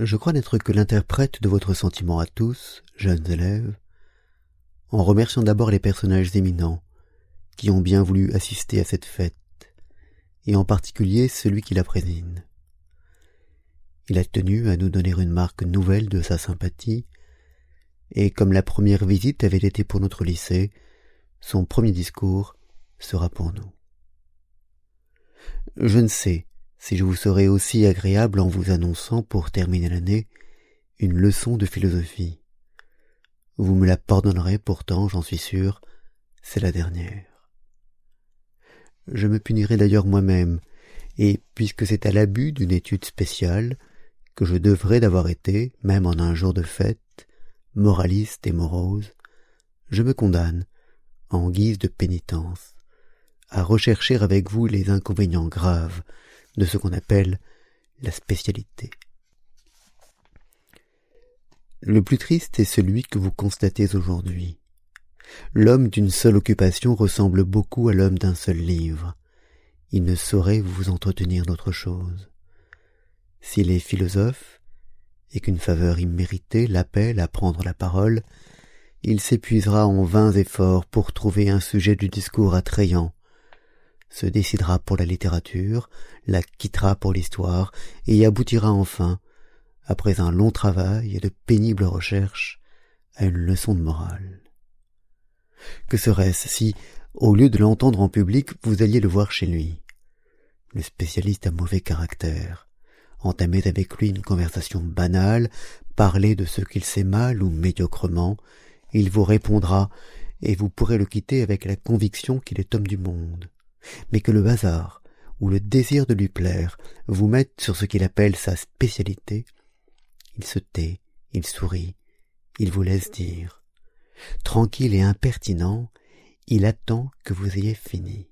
Je crois n'être que l'interprète de votre sentiment à tous, jeunes élèves, en remerciant d'abord les personnages éminents qui ont bien voulu assister à cette fête, et en particulier celui qui la préside. Il a tenu à nous donner une marque nouvelle de sa sympathie, et comme la première visite avait été pour notre lycée, son premier discours sera pour nous. Je ne sais si je vous serai aussi agréable en vous annonçant, pour terminer l'année, une leçon de philosophie. Vous me la pardonnerez pourtant, j'en suis sûr, c'est la dernière. Je me punirai d'ailleurs moi-même, et puisque c'est à l'abus d'une étude spéciale, que je devrais d'avoir été, même en un jour de fête, moraliste et morose, je me condamne, en guise de pénitence, à rechercher avec vous les inconvénients graves de ce qu'on appelle la spécialité. Le plus triste est celui que vous constatez aujourd'hui. L'homme d'une seule occupation ressemble beaucoup à l'homme d'un seul livre. Il ne saurait vous entretenir d'autre chose. S'il est philosophe, et qu'une faveur imméritée l'appelle à prendre la parole, il s'épuisera en vains efforts pour trouver un sujet du discours attrayant, se décidera pour la littérature, la quittera pour l'histoire, et y aboutira enfin, après un long travail et de pénibles recherches, à une leçon de morale. Que serait-ce si, au lieu de l'entendre en public, vous alliez le voir chez lui? Le spécialiste a mauvais caractère. Entamez avec lui une conversation banale, parlez de ce qu'il sait mal ou médiocrement, il vous répondra, et vous pourrez le quitter avec la conviction qu'il est homme du monde mais que le hasard ou le désir de lui plaire vous mette sur ce qu'il appelle sa spécialité, il se tait, il sourit, il vous laisse dire. Tranquille et impertinent, il attend que vous ayez fini.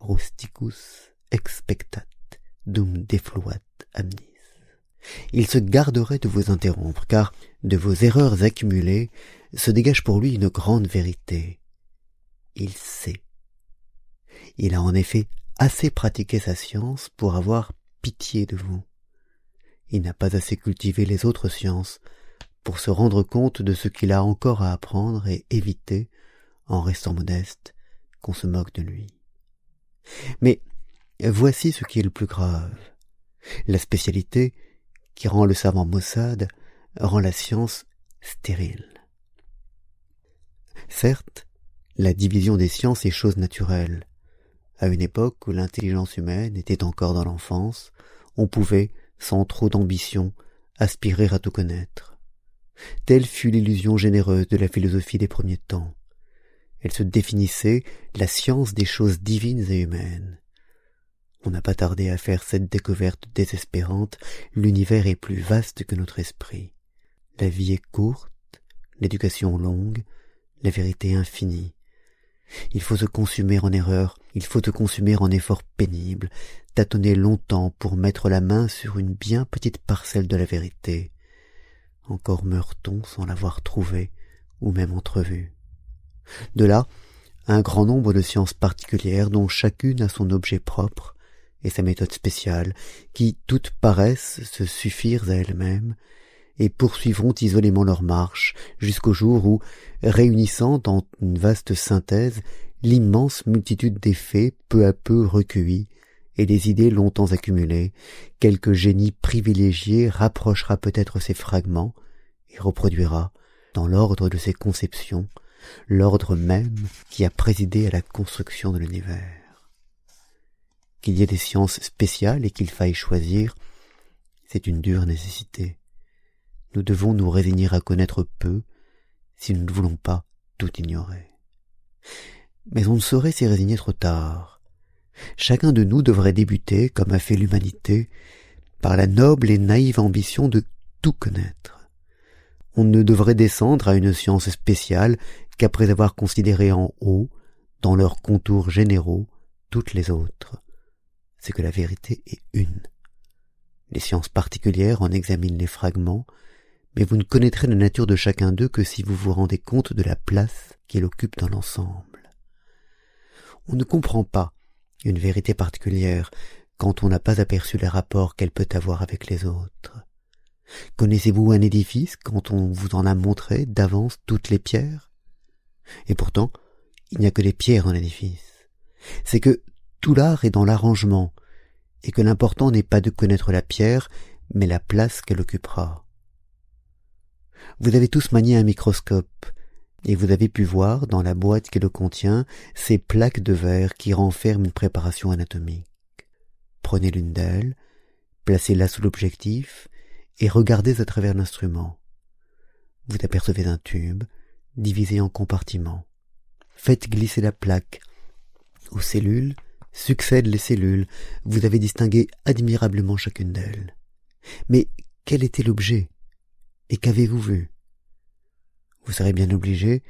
Rusticus expectat dum defluat amnis. Il se garderait de vous interrompre, car de vos erreurs accumulées se dégage pour lui une grande vérité. Il sait il a en effet assez pratiqué sa science pour avoir pitié de vous. Il n'a pas assez cultivé les autres sciences pour se rendre compte de ce qu'il a encore à apprendre et éviter, en restant modeste, qu'on se moque de lui. Mais voici ce qui est le plus grave. La spécialité, qui rend le savant maussade, rend la science stérile. Certes, la division des sciences est chose naturelle, à une époque où l'intelligence humaine était encore dans l'enfance, on pouvait, sans trop d'ambition, aspirer à tout connaître. Telle fut l'illusion généreuse de la philosophie des premiers temps. Elle se définissait la science des choses divines et humaines. On n'a pas tardé à faire cette découverte désespérante, l'univers est plus vaste que notre esprit. La vie est courte, l'éducation longue, la vérité infinie. Il faut se consumer en erreurs, il faut te consumer en efforts pénibles, tâtonner longtemps pour mettre la main sur une bien petite parcelle de la vérité. Encore meurt-on sans l'avoir trouvée ou même entrevue. De là, un grand nombre de sciences particulières dont chacune a son objet propre et sa méthode spéciale, qui toutes paraissent se suffire à elles-mêmes, et poursuivront isolément leur marche jusqu'au jour où, réunissant dans une vaste synthèse l'immense multitude des faits peu à peu recueillis et des idées longtemps accumulées, quelque génie privilégié rapprochera peut-être ces fragments et reproduira, dans l'ordre de ses conceptions, l'ordre même qui a présidé à la construction de l'univers. Qu'il y ait des sciences spéciales et qu'il faille choisir, c'est une dure nécessité. Nous devons nous résigner à connaître peu si nous ne voulons pas tout ignorer mais on ne saurait s'y résigner trop tard. Chacun de nous devrait débuter, comme a fait l'humanité, par la noble et naïve ambition de tout connaître. On ne devrait descendre à une science spéciale qu'après avoir considéré en haut, dans leurs contours généraux, toutes les autres. C'est que la vérité est une. Les sciences particulières en examinent les fragments, mais vous ne connaîtrez la nature de chacun d'eux que si vous vous rendez compte de la place qu'il occupe dans l'ensemble. On ne comprend pas une vérité particulière quand on n'a pas aperçu les rapports qu'elle peut avoir avec les autres. Connaissez-vous un édifice quand on vous en a montré d'avance toutes les pierres? Et pourtant, il n'y a que des pierres en édifice. C'est que tout l'art est dans l'arrangement, et que l'important n'est pas de connaître la pierre, mais la place qu'elle occupera. Vous avez tous manié un microscope, et vous avez pu voir, dans la boîte qui le contient, ces plaques de verre qui renferment une préparation anatomique. Prenez l'une d'elles, placez-la sous l'objectif, et regardez à travers l'instrument. Vous apercevez un tube, divisé en compartiments. Faites glisser la plaque. Aux cellules succèdent les cellules. Vous avez distingué admirablement chacune d'elles. Mais quel était l'objet? Et qu'avez-vous vu? Vous serez bien obligé,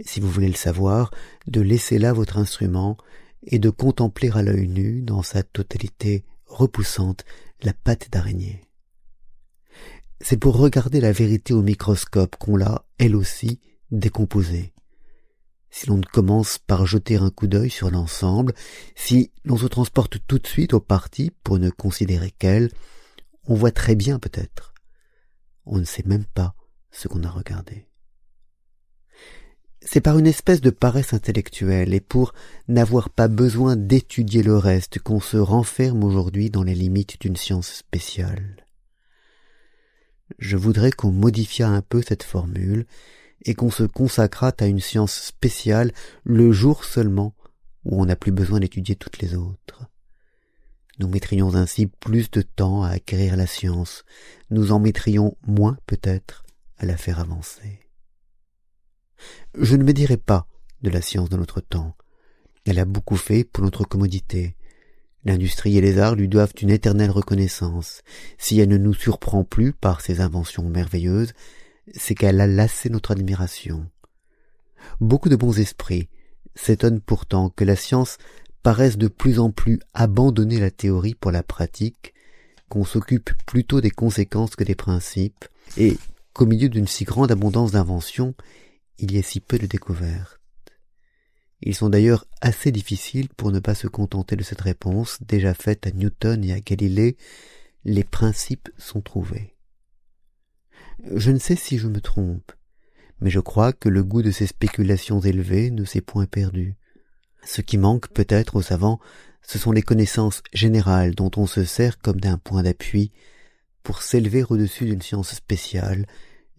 si vous voulez le savoir, de laisser là votre instrument et de contempler à l'œil nu, dans sa totalité repoussante, la patte d'araignée. C'est pour regarder la vérité au microscope qu'on l'a, elle aussi, décomposée. Si l'on ne commence par jeter un coup d'œil sur l'ensemble, si l'on se transporte tout de suite aux parties pour ne considérer qu'elles, on voit très bien peut-être. On ne sait même pas ce qu'on a regardé. C'est par une espèce de paresse intellectuelle et pour n'avoir pas besoin d'étudier le reste qu'on se renferme aujourd'hui dans les limites d'une science spéciale je voudrais qu'on modifiât un peu cette formule et qu'on se consacrât à une science spéciale le jour seulement où on n'a plus besoin d'étudier toutes les autres. Nous mettrions ainsi plus de temps à acquérir la science, nous en mettrions moins peut-être à la faire avancer. Je ne me dirai pas de la science de notre temps. Elle a beaucoup fait pour notre commodité, L'industrie et les arts lui doivent une éternelle reconnaissance. Si elle ne nous surprend plus par ses inventions merveilleuses, c'est qu'elle a lassé notre admiration. Beaucoup de bons esprits s'étonnent pourtant que la science paraisse de plus en plus abandonner la théorie pour la pratique, qu'on s'occupe plutôt des conséquences que des principes, et qu'au milieu d'une si grande abondance d'inventions, il y ait si peu de découvertes. Ils sont d'ailleurs assez difficiles pour ne pas se contenter de cette réponse déjà faite à Newton et à Galilée. Les principes sont trouvés. Je ne sais si je me trompe, mais je crois que le goût de ces spéculations élevées ne s'est point perdu. Ce qui manque peut-être aux savants, ce sont les connaissances générales dont on se sert comme d'un point d'appui pour s'élever au-dessus d'une science spéciale,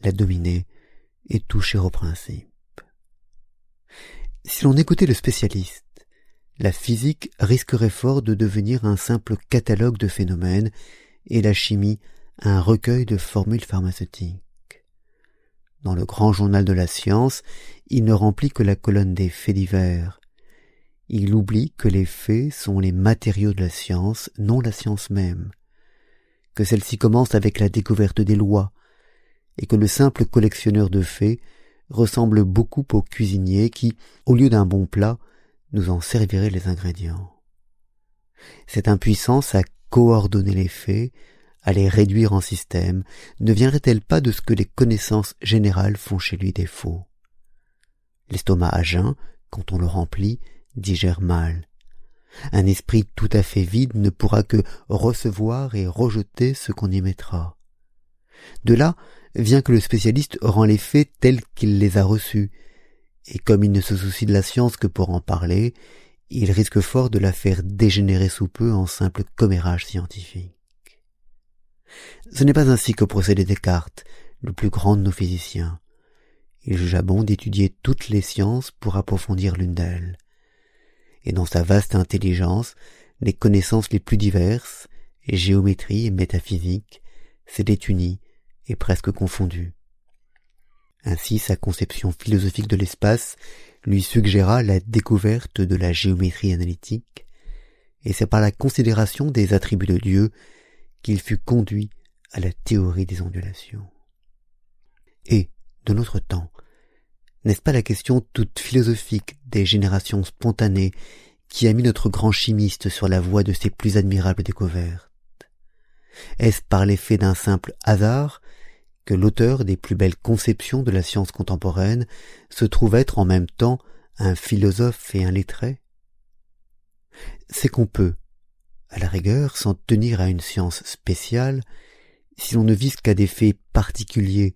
la dominer et toucher aux principes. Si l'on écoutait le spécialiste, la physique risquerait fort de devenir un simple catalogue de phénomènes et la chimie un recueil de formules pharmaceutiques. Dans le grand journal de la science, il ne remplit que la colonne des faits divers. Il oublie que les faits sont les matériaux de la science, non la science même, que celle-ci commence avec la découverte des lois, et que le simple collectionneur de faits ressemble beaucoup au cuisinier qui, au lieu d'un bon plat, nous en servirait les ingrédients. Cette impuissance à coordonner les faits, à les réduire en système, ne viendrait-elle pas de ce que les connaissances générales font chez lui défaut? L'estomac à jeun, quand on le remplit, digère mal. Un esprit tout à fait vide ne pourra que recevoir et rejeter ce qu'on y mettra. De là vient que le spécialiste rend les faits tels qu'il les a reçus, et comme il ne se soucie de la science que pour en parler, il risque fort de la faire dégénérer sous peu en simple commérage scientifique. Ce n'est pas ainsi que procédait Descartes, le plus grand de nos physiciens. Il jugea bon d'étudier toutes les sciences pour approfondir l'une d'elles. Et dans sa vaste intelligence, les connaissances les plus diverses, géométrie et métaphysique, s'étaient unies et presque confondu. Ainsi sa conception philosophique de l'espace lui suggéra la découverte de la géométrie analytique, et c'est par la considération des attributs de Dieu qu'il fut conduit à la théorie des ondulations. Et, de notre temps, n'est-ce pas la question toute philosophique des générations spontanées qui a mis notre grand chimiste sur la voie de ses plus admirables découvertes? Est-ce par l'effet d'un simple hasard que l'auteur des plus belles conceptions de la science contemporaine se trouve être en même temps un philosophe et un lettré? C'est qu'on peut, à la rigueur, s'en tenir à une science spéciale si l'on ne vise qu'à des faits particuliers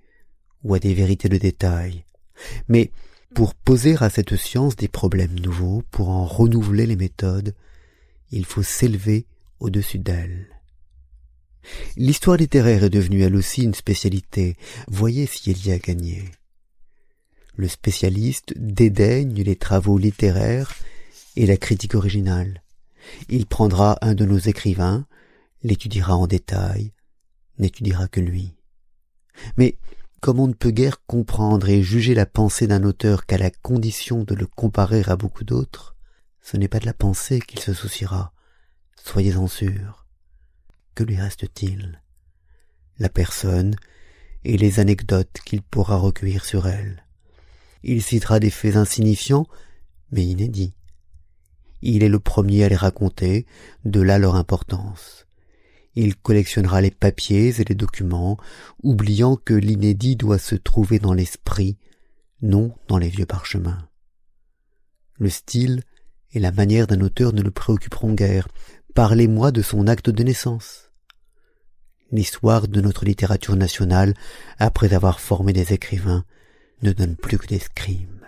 ou à des vérités de détail. Mais pour poser à cette science des problèmes nouveaux, pour en renouveler les méthodes, il faut s'élever au-dessus d'elle. L'histoire littéraire est devenue elle aussi une spécialité. Voyez si elle y a gagné. Le spécialiste dédaigne les travaux littéraires et la critique originale. Il prendra un de nos écrivains, l'étudiera en détail, n'étudiera que lui. Mais comme on ne peut guère comprendre et juger la pensée d'un auteur qu'à la condition de le comparer à beaucoup d'autres, ce n'est pas de la pensée qu'il se souciera, soyez-en sûrs. Que lui reste-t-il? La personne et les anecdotes qu'il pourra recueillir sur elle. Il citera des faits insignifiants, mais inédits. Il est le premier à les raconter, de là leur importance. Il collectionnera les papiers et les documents, oubliant que l'inédit doit se trouver dans l'esprit, non dans les vieux parchemins. Le style et la manière d'un auteur ne le préoccuperont guère. Parlez-moi de son acte de naissance. L'histoire de notre littérature nationale, après avoir formé des écrivains, ne donne plus que des scrimes.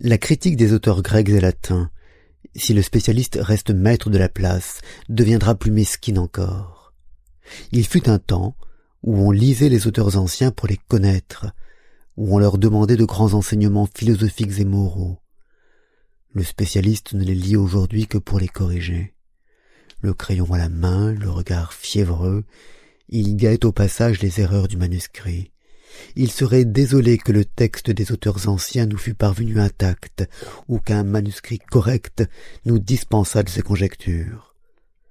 La critique des auteurs grecs et latins, si le spécialiste reste maître de la place, deviendra plus mesquine encore. Il fut un temps où on lisait les auteurs anciens pour les connaître, où on leur demandait de grands enseignements philosophiques et moraux. Le spécialiste ne les lit aujourd'hui que pour les corriger. Le crayon à la main, le regard fiévreux, il guette au passage les erreurs du manuscrit il serait désolé que le texte des auteurs anciens nous fût parvenu intact, ou qu'un manuscrit correct nous dispensât de ses conjectures.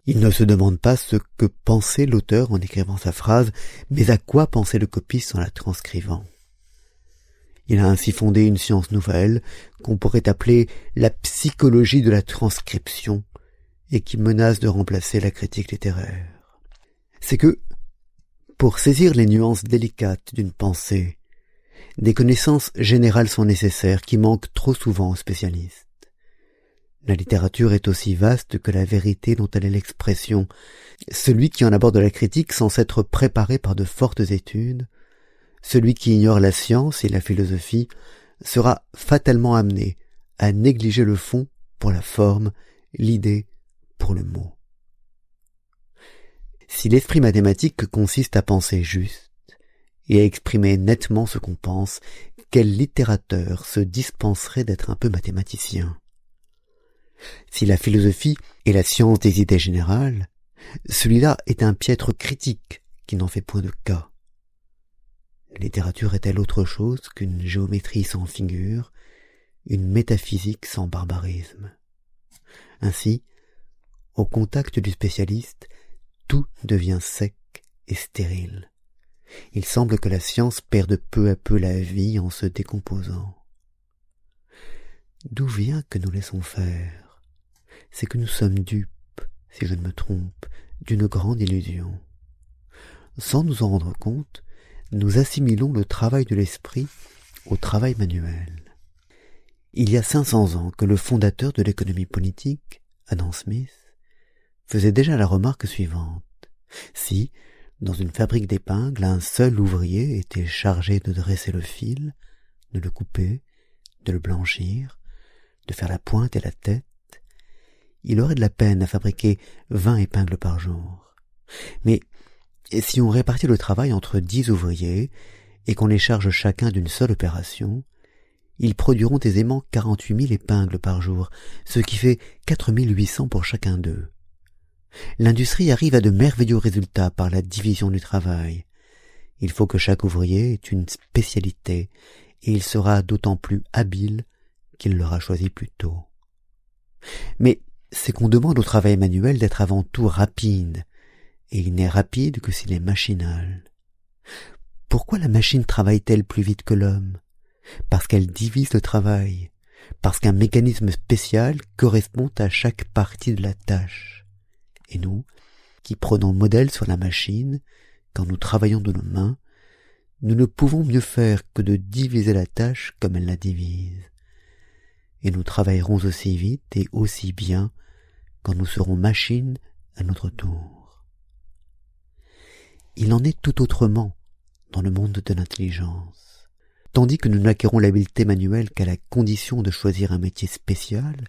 Il ne se demande pas ce que pensait l'auteur en écrivant sa phrase, mais à quoi pensait le copiste en la transcrivant. Il a ainsi fondé une science nouvelle qu'on pourrait appeler la psychologie de la transcription et qui menace de remplacer la critique littéraire. C'est que, pour saisir les nuances délicates d'une pensée, des connaissances générales sont nécessaires qui manquent trop souvent aux spécialistes. La littérature est aussi vaste que la vérité dont elle est l'expression. Celui qui en aborde la critique sans s'être préparé par de fortes études, celui qui ignore la science et la philosophie, sera fatalement amené à négliger le fond pour la forme, l'idée pour le mot. Si l'esprit mathématique consiste à penser juste et à exprimer nettement ce qu'on pense, quel littérateur se dispenserait d'être un peu mathématicien? Si la philosophie est la science des idées générales, celui-là est un piètre critique qui n'en fait point de cas. Littérature est-elle autre chose qu'une géométrie sans figure, une métaphysique sans barbarisme? Ainsi, au contact du spécialiste, tout devient sec et stérile. Il semble que la science perde peu à peu la vie en se décomposant. D'où vient que nous laissons faire? C'est que nous sommes dupes, si je ne me trompe, d'une grande illusion. Sans nous en rendre compte, nous assimilons le travail de l'esprit au travail manuel. Il y a cinq cents ans que le fondateur de l'économie politique, Adam Smith, faisait déjà la remarque suivante. Si, dans une fabrique d'épingles, un seul ouvrier était chargé de dresser le fil, de le couper, de le blanchir, de faire la pointe et la tête, il aurait de la peine à fabriquer vingt épingles par jour. Mais si on répartit le travail entre dix ouvriers et qu'on les charge chacun d'une seule opération, ils produiront aisément quarante-huit mille épingles par jour, ce qui fait quatre mille huit cents pour chacun d'eux. L'industrie arrive à de merveilleux résultats par la division du travail. Il faut que chaque ouvrier ait une spécialité, et il sera d'autant plus habile qu'il l'aura choisi plus tôt. Mais c'est qu'on demande au travail manuel d'être avant tout rapide, et il n'est rapide que s'il est machinal. Pourquoi la machine travaille-t-elle plus vite que l'homme? Parce qu'elle divise le travail, parce qu'un mécanisme spécial correspond à chaque partie de la tâche. Et nous, qui prenons modèle sur la machine, quand nous travaillons de nos mains, nous ne pouvons mieux faire que de diviser la tâche comme elle la divise. Et nous travaillerons aussi vite et aussi bien quand nous serons machines à notre tour. Il en est tout autrement dans le monde de l'intelligence. Tandis que nous n'acquérons l'habileté manuelle qu'à la condition de choisir un métier spécial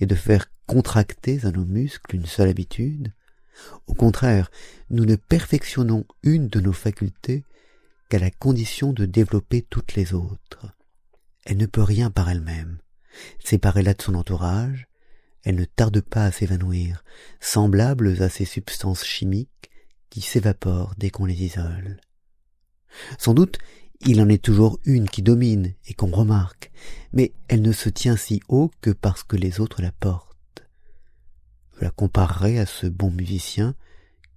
et de faire contracter à nos muscles une seule habitude, au contraire, nous ne perfectionnons une de nos facultés qu'à la condition de développer toutes les autres. Elle ne peut rien par elle-même. Séparée-là de son entourage, elle ne tarde pas à s'évanouir, semblables à ces substances chimiques qui s'évaporent dès qu'on les isole. Sans doute, il en est toujours une qui domine et qu'on remarque, mais elle ne se tient si haut que parce que les autres la portent. Je la comparerai à ce bon musicien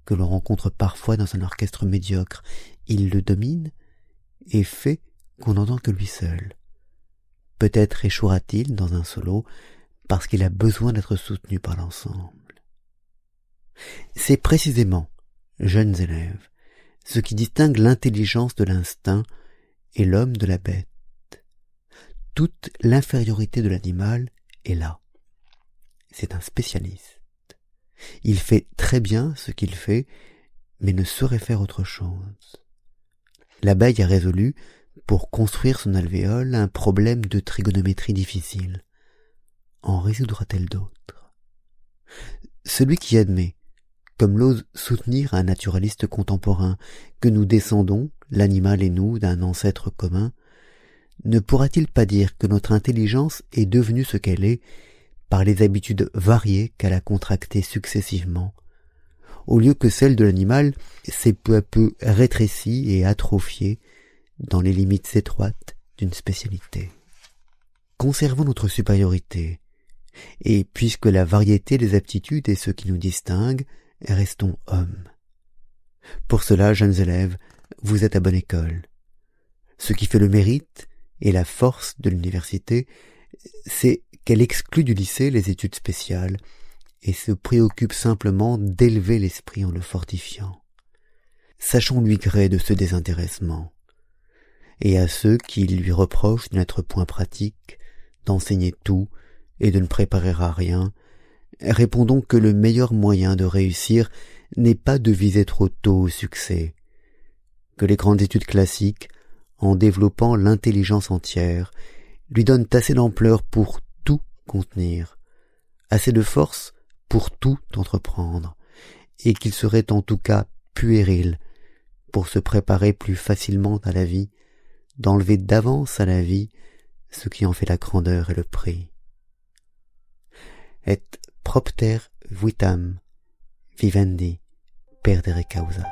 que l'on rencontre parfois dans un orchestre médiocre. Il le domine et fait qu'on n'entend que lui seul. Peut-être échouera-t-il dans un solo parce qu'il a besoin d'être soutenu par l'ensemble. C'est précisément, jeunes élèves, ce qui distingue l'intelligence de l'instinct et l'homme de la bête. Toute l'infériorité de l'animal est là. C'est un spécialiste. Il fait très bien ce qu'il fait, mais ne saurait faire autre chose. L'abeille a résolu, pour construire son alvéole, un problème de trigonométrie difficile. En résoudra-t-elle d'autres? Celui qui admet, comme l'ose soutenir un naturaliste contemporain, que nous descendons, l'animal et nous, d'un ancêtre commun, ne pourra-t-il pas dire que notre intelligence est devenue ce qu'elle est par les habitudes variées qu'elle a contractées successivement, au lieu que celle de l'animal s'est peu à peu rétrécie et atrophiée dans les limites étroites d'une spécialité. Conservons notre supériorité, et puisque la variété des aptitudes est ce qui nous distingue, restons hommes. Pour cela, jeunes élèves, vous êtes à bonne école. Ce qui fait le mérite et la force de l'université, c'est qu'elle exclut du lycée les études spéciales et se préoccupe simplement d'élever l'esprit en le fortifiant. Sachons lui gré de ce désintéressement. Et à ceux qui lui reprochent de n'être point pratique, d'enseigner tout et de ne préparer à rien, répondons que le meilleur moyen de réussir n'est pas de viser trop tôt au succès, que les grandes études classiques, en développant l'intelligence entière, lui donnent assez d'ampleur pour contenir, assez de force pour tout entreprendre, et qu'il serait en tout cas puéril pour se préparer plus facilement à la vie, d'enlever d'avance à la vie ce qui en fait la grandeur et le prix. Et propter vitam vivendi perdere causas.